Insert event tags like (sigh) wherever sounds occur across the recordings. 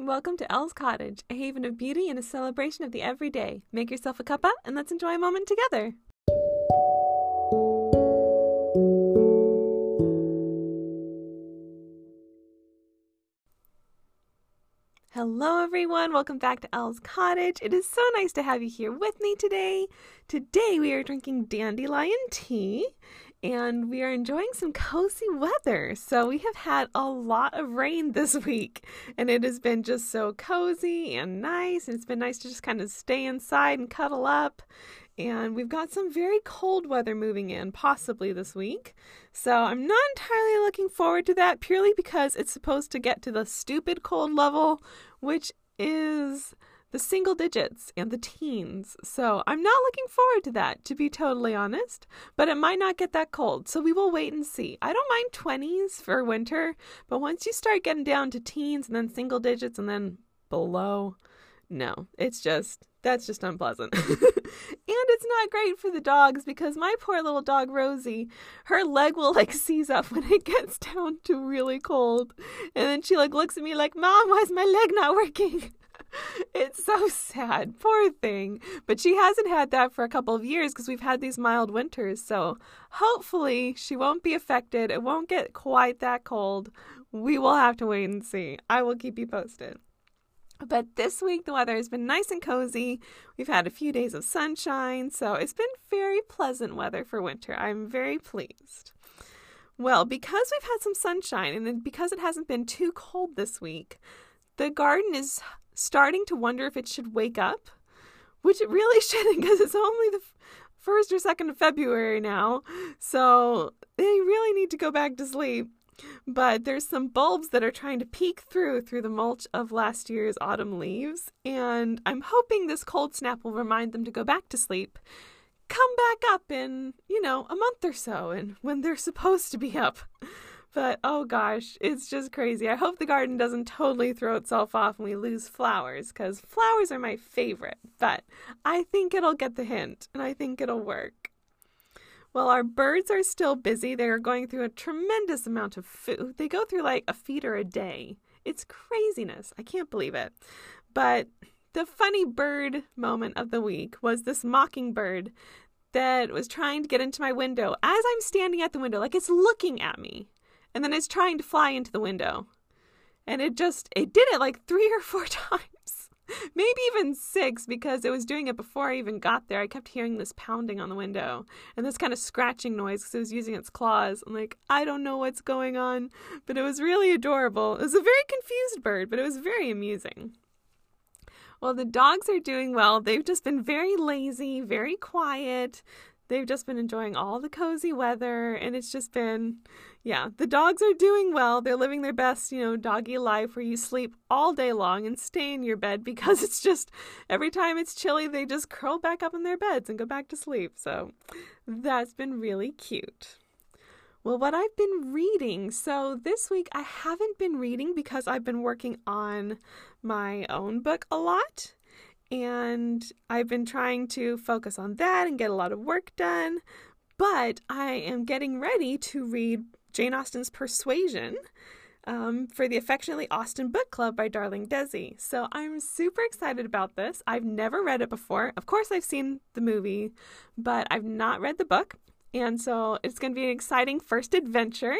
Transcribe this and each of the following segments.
Welcome to Elle's Cottage, a haven of beauty and a celebration of the everyday. Make yourself a cuppa and let's enjoy a moment together. Hello, everyone. Welcome back to Elle's Cottage. It is so nice to have you here with me today. Today, we are drinking dandelion tea and we are enjoying some cozy weather. So, we have had a lot of rain (laughs) this week, and it has been just so cozy and nice. And it's been nice to just kind of stay inside and cuddle up. And we've got some very cold weather moving in, possibly this week. So, I'm not entirely looking forward to that purely because it's supposed to get to the stupid cold level, which is the single digits and the teens. So I'm not looking forward to that, to be totally honest. But it might not get that cold. So we will wait and see. I don't mind 20s for winter, but once you start getting down to teens and then single digits and then below, no, it's just. That's just unpleasant. (laughs) and it's not great for the dogs because my poor little dog Rosie, her leg will like seize up when it gets down to really cold. And then she like looks at me like, Mom, why is my leg not working? (laughs) it's so sad. Poor thing. But she hasn't had that for a couple of years because we've had these mild winters. So hopefully she won't be affected. It won't get quite that cold. We will have to wait and see. I will keep you posted. But this week, the weather has been nice and cozy. We've had a few days of sunshine, so it's been very pleasant weather for winter. I'm very pleased. Well, because we've had some sunshine and because it hasn't been too cold this week, the garden is starting to wonder if it should wake up, which it really (laughs) shouldn't because it's only the first or second of February now. So they really need to go back to sleep. But there's some bulbs that are trying to peek through through the mulch of last year's autumn leaves, and I'm hoping this cold snap will remind them to go back to sleep. Come back up in, you know, a month or so and when they're supposed to be up. But oh gosh, it's just crazy. I hope the garden doesn't totally throw itself off and we lose flowers because flowers are my favorite. But I think it'll get the hint and I think it'll work. Well, our birds are still busy. They are going through a tremendous amount of food. They go through like a feeder a day. It's craziness. I can't believe it. But the funny bird moment of the week was this mockingbird that was trying to get into my window as I'm standing at the window, like it's looking at me and then it's trying to fly into the window. And it just it did it like 3 or 4 (laughs) times. Maybe even 6 because it was doing it before I even got there. I kept hearing this pounding on the window and this kind of scratching noise because it was using its claws. I'm like, I don't know what's going on, but it was really adorable. It was a very confused bird, but it was very amusing. Well, the dogs are doing well. They've just been very lazy, very quiet. They've just been enjoying all the cozy weather, and it's just been, yeah, the dogs are doing well. They're living their best, you know, doggy life where you sleep all day long and stay in your bed (laughs) because it's just every time it's chilly, they just curl back up in their beds and go back to sleep. So that's been really cute. Well, what I've been reading. So this week I haven't been reading because I've been working on my own book a lot and I've been trying to focus on that and get a lot of work done. But I am getting ready to read Jane Austen's Persuasion um, for the Affectionately Austen Book Club by Darling Desi. So I'm super excited about this. I've never read it before. Of course, I've seen the movie, but I've not read the book. And so it's going to be an exciting first adventure.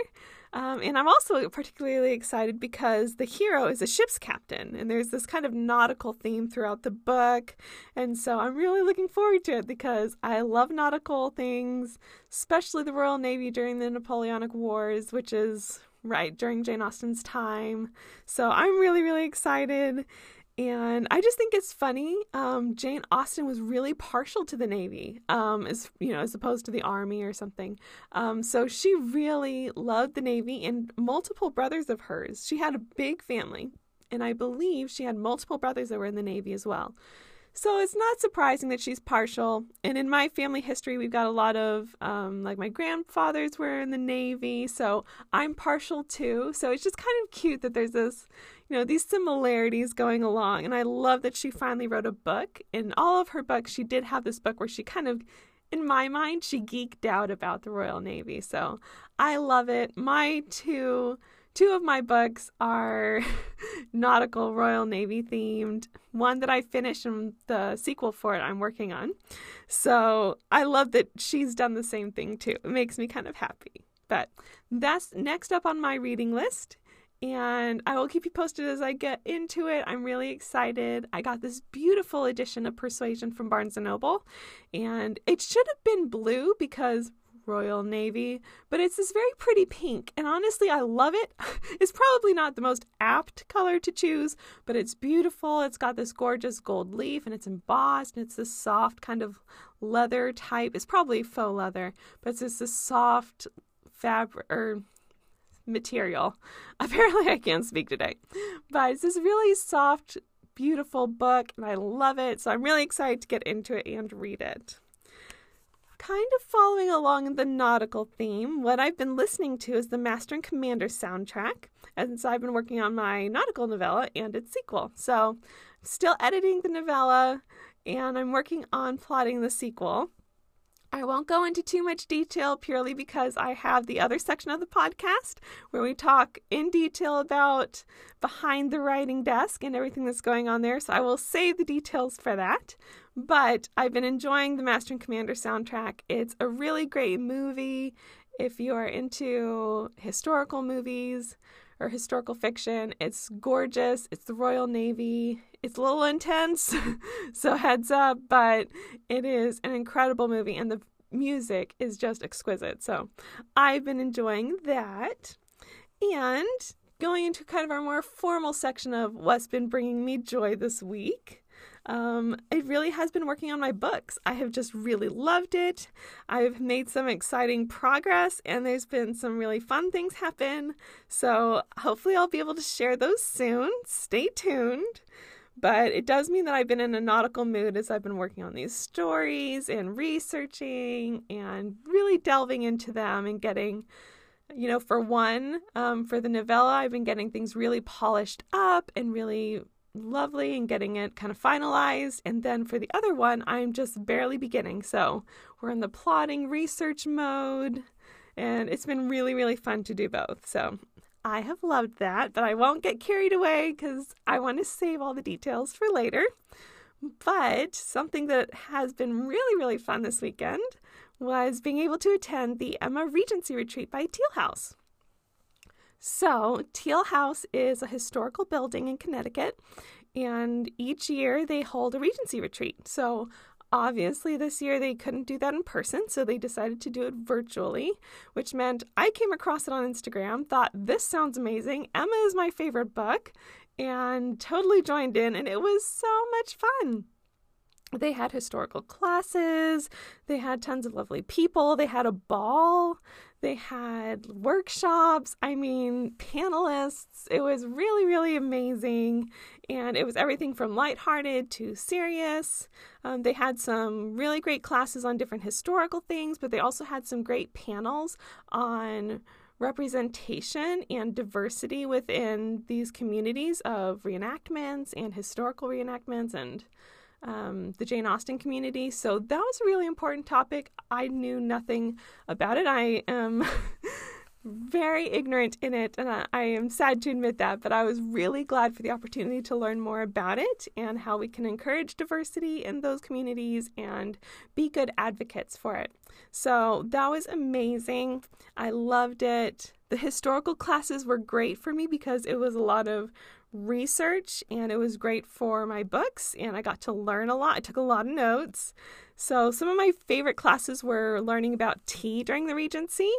Um, and I'm also particularly excited because the hero is a ship's captain, and there's this kind of nautical theme throughout the book. And so I'm really looking forward to it because I love nautical things, especially the Royal Navy during the Napoleonic Wars, which is right during Jane Austen's time. So I'm really, really excited. And I just think it's funny. Um, Jane Austen was really partial to the Navy, um, as you know, as opposed to the Army or something. Um, so she really loved the Navy and multiple brothers of hers. She had a big family, and I believe she had multiple brothers that were in the Navy as well. So it's not surprising that she's partial. And in my family history, we've got a lot of, um, like, my grandfathers were in the Navy. So I'm partial too. So it's just kind of cute that there's this, you know, these similarities going along. And I love that she finally wrote a book. In all of her books, she did have this book where she kind of in my mind, she geeked out about the Royal Navy. So I love it. My two two of my books are (laughs) nautical Royal Navy themed, one that I finished and the sequel for it I'm working on. So I love that she's done the same thing too. It makes me kind of happy. But that's next up on my reading list and I will keep you posted as I get into it. I'm really excited. I got this beautiful edition of Persuasion from Barnes & Noble, and it should have been blue because Royal Navy, but it's this very pretty pink, and honestly, I love it. (laughs) It's probably not the most apt color to choose, but it's beautiful. It's got this gorgeous gold leaf, and it's embossed, and it's this soft kind of leather type. It's probably faux leather, but it's just this soft fabric or er, material. (laughs) Apparently, I can't speak today. But it's this really soft, beautiful book, and I love it. So I'm really excited to get into it and read it. Kind of following along the nautical theme, what I've been listening to is the Master and Commander soundtrack, and so I've been working on my nautical novella and its sequel. So, still editing the novella, and I'm working on plotting the sequel. I won't go into too much detail purely because I have the other section of the podcast where we talk in detail about behind the writing desk and everything that's going on there. So I will save the details for that. But I've been enjoying the Master and Commander soundtrack. It's a really great movie if you are into historical movies or historical fiction. It's gorgeous. It's the Royal Navy. It's a little intense, (laughs) so heads up, but it is an incredible movie and the music is just exquisite. So I've been enjoying that. And going into kind of our more formal section of what's been bringing me joy this week. Um, it really has been working on my books. I have just really loved it. I've made some exciting progress, and there's been some really fun things happen. So hopefully, I'll be able to share those soon. Stay tuned. But it does mean that I've been in a nautical mood as I've been working on these stories and researching and really delving into them and getting, you know, for one, um, for the novella, I've been getting things really polished up and really lovely and getting it kind of finalized. And then for the other one, I'm just barely beginning. So we're in the plotting research mode. And it's been really, really fun to do both. So I have loved that, but I won't get carried away because I want to save all the details for later. But something that has been really, really fun this weekend was being able to attend the Emma Regency Retreat by Teal House. So, Teal House is a historical building in Connecticut, and each year they hold a Regency retreat. So, obviously, this year they couldn't do that in person, so they decided to do it virtually, which meant I came across it on Instagram, thought this sounds amazing. Emma is my favorite book, and totally joined in, and it was so much fun they had historical classes, they had tons of lovely people, they had a ball. They had workshops, I mean, panelists. It was really, really amazing. And it was everything from lighthearted to serious. Um, they had some really great classes on different historical things, but they also had some great panels on representation and diversity within these communities of reenactments and historical reenactments and um, the Jane Austen community. So that was a really important topic. I knew nothing about it. I am (laughs) very ignorant in it, and I, I am sad to admit that, but I was really glad for the opportunity to learn more about it and how we can encourage diversity in those communities and be good advocates for it. So that was amazing. I loved it. The historical classes were great for me because it was a lot of research and it was great for my books and I got to learn a lot. I took a lot of notes. So, some of my favorite classes were learning about tea during the Regency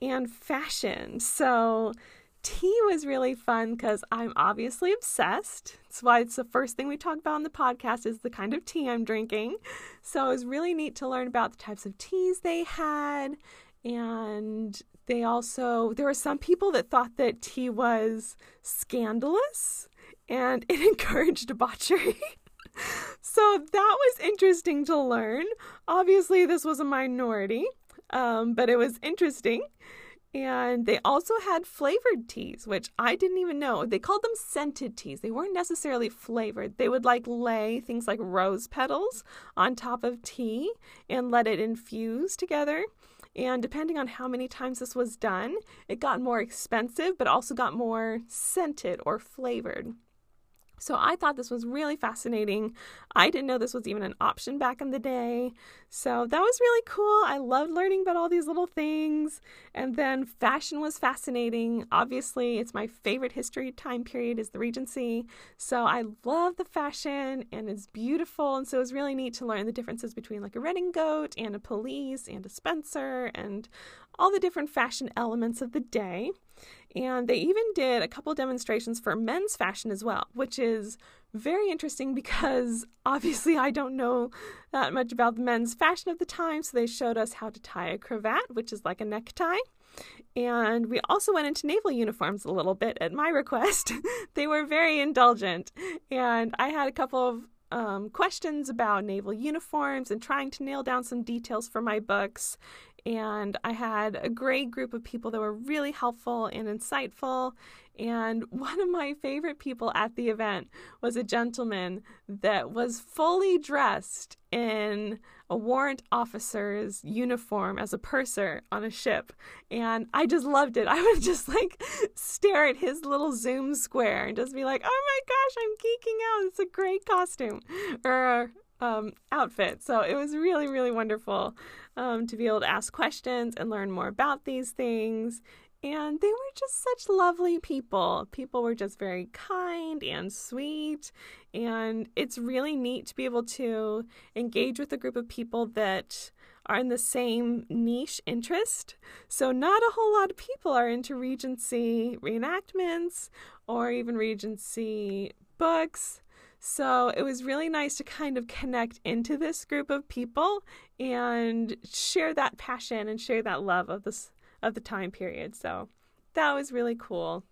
and fashion. So, tea was really fun because I'm obviously obsessed. That's why it's the first thing we talk about on the podcast is the kind of tea I'm drinking. So, it was really neat to learn about the types of teas they had and they also, there were some people that thought that tea was scandalous and it (laughs) encouraged debauchery. (laughs) so that was interesting to learn. Obviously, this was a minority, um, but it was interesting. And they also had flavored teas, which I didn't even know. They called them scented teas. They weren't necessarily flavored. They would like lay things like rose petals on top of tea and let it infuse together And depending on how many times this was done, it got more expensive, but also got more scented or flavored. So I thought this was really fascinating. I didn't know this was even an option back in the day. So that was really cool. I loved learning about all these little things. And then fashion was fascinating. Obviously, it's my favorite history time period is the Regency. So I love the fashion and it's beautiful. And so it was really neat to learn the differences between like a redingote and a pelisse and a spencer and all the different fashion elements of the day. And they even did a couple demonstrations for men's fashion as well, which is very interesting because (laughs) obviously I don't know that much about the men's fashion of the time. So they showed us how to tie a cravat, which is like a necktie. And we also went into naval uniforms a little bit at my (laughs) request. (laughs) they were very indulgent. And I had a couple of um, questions about naval uniforms and trying to nail down some details for my books and I had a great group of people that were really helpful and insightful. And (laughs) one of my favorite people at the event was a gentleman that was fully dressed in a warrant officer's uniform as a purser on a ship. And I just loved it. (laughs) I would just like stare at his little Zoom square and just be like, oh my gosh, I'm geeking out. It's a great costume or um, outfit. So it was really, really wonderful um, to be able to ask questions and learn more about these things. And they were just such lovely people. People were just very kind and sweet. And it's really neat to be able to engage with a group of people that are in the same niche interest. So, not a whole lot of people are into Regency reenactments or even Regency books. So it was really nice to kind of connect into this group of people and share that passion and share that love of this of the time period. So that was really cool.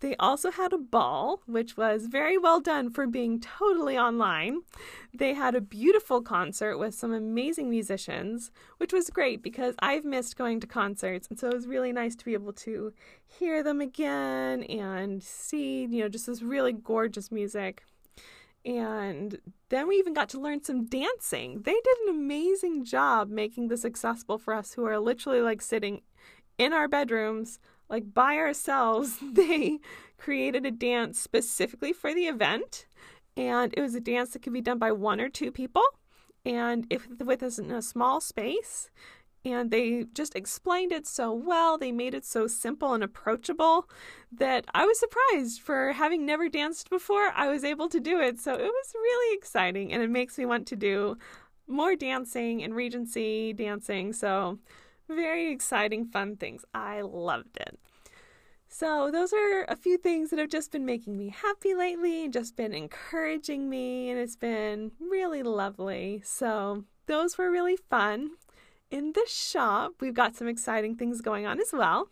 They also had a ball, which was very well done for being totally online. They had a beautiful concert with some amazing musicians, which was great because I've missed going to concerts. And so it was really nice to be able to hear them again and see, you know, just this really gorgeous music. And then we even got to learn some dancing. They did an amazing job making this accessible for us who are literally like sitting in our bedrooms, like by ourselves. (laughs) They created a dance specifically for the event. And it was a dance that could be done by one or two people. And if with us in a small space, and they just explained it so well. They made it so simple and approachable that I was surprised for having never danced before. I was able to do it. So it was really exciting and it makes me want to do more dancing and Regency dancing. So, very exciting, fun things. I loved it. So, those are a few things that have just been making me happy lately, just been encouraging me, and it's been really lovely. So, those were really fun. In the shop, we've got some exciting things going on as well.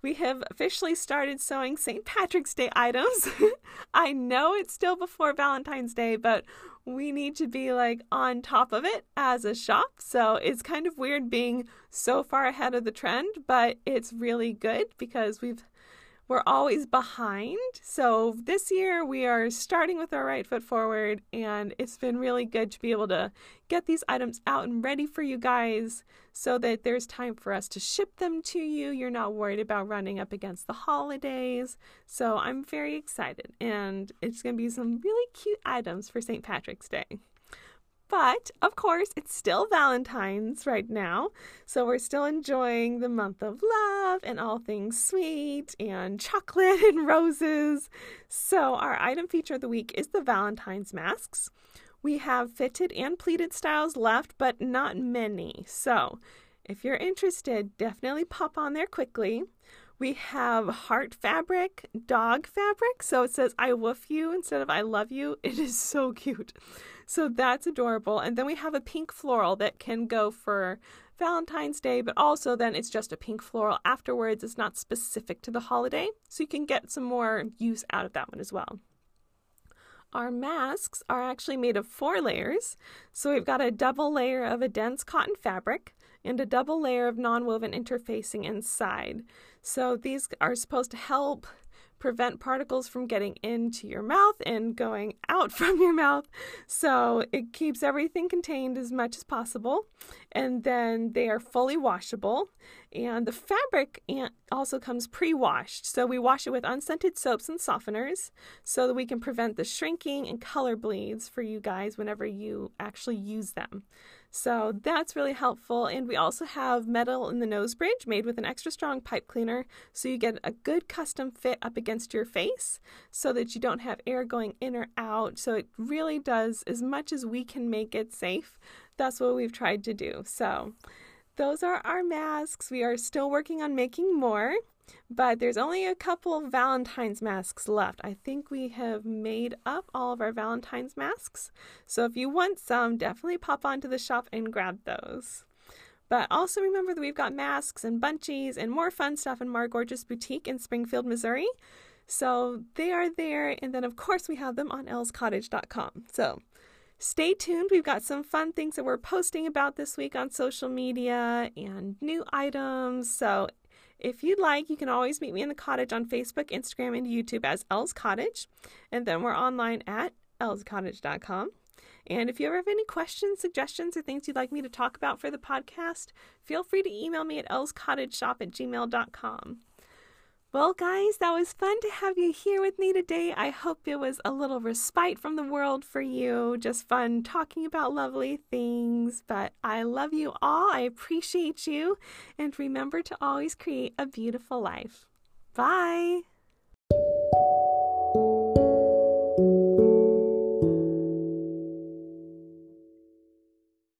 We have officially started sewing St. Patrick's Day items. (laughs) I know it's still before Valentine's Day, but we need to be like on top of it as a shop. So it's kind of weird being so far ahead of the trend, but it's really good because we've we're always behind. So this year we are starting with our right foot forward, and it's been really good to be able to get these items out and ready for you guys so that there's time for us to ship them to you. You're not worried about running up against the holidays. So I'm very excited, and it's going to be some really cute items for St. Patrick's Day. But of course, it's still Valentine's right now. So we're still enjoying the month of love and all things sweet and chocolate and roses. So our item feature of the week is the Valentine's masks. We have fitted and pleated styles left, but not many. So if you're interested, definitely pop on there quickly. We have heart fabric, dog fabric. So it says I woof you instead of I love you. (laughs) It is so cute. So that's adorable. And then we have a pink floral that can go for Valentine's Day, but also then it's just a pink floral afterwards. It's not specific to the holiday. So you can get some more use out of that one as well. Our masks are actually made of four layers. So we've got a double layer of a dense cotton fabric and a double layer of non-woven interfacing inside. So these are supposed to help prevent particles from getting into your mouth and going out (laughs) from your mouth. So it keeps everything contained as much as possible. And then they are fully washable. And the fabric also comes pre washed. So we wash it with unscented soaps and softeners so that we can prevent the shrinking and color bleeds for you guys whenever you actually use them. So that's really helpful. And we also have metal in the nose bridge made with an extra strong pipe cleaner so you get a good custom fit up against your face so that you don't have air going in or out. So it really does as much as we can make it safe. That's what we've tried to do. So those are our masks. We are still working on making more. But there's only a couple Valentine's masks left. I think we have made up all of our Valentine's masks. So if you want some, definitely pop onto the shop and grab those. But also remember that we've got masks and bunchies and more fun stuff in Mar Gorgeous Boutique in Springfield, Missouri. So they are there. And then, of course, we have them on elscottage.com. So stay tuned. We've got some fun things that we're posting about this week on social media and new items. So if you'd like, you can always meet me in the cottage on Facebook, Instagram, and YouTube as Elle's Cottage. And then we're online at ellscottage.com. And if you ever have any questions, suggestions, or things you'd like me to talk about for the podcast, feel free to email me at ellscottageshop at gmail.com. Well, guys, that was fun to have you here with me today. I hope it was a little respite from the world for you. Just fun talking about lovely things. But I love you all. I appreciate you. And remember to always create a beautiful life. Bye.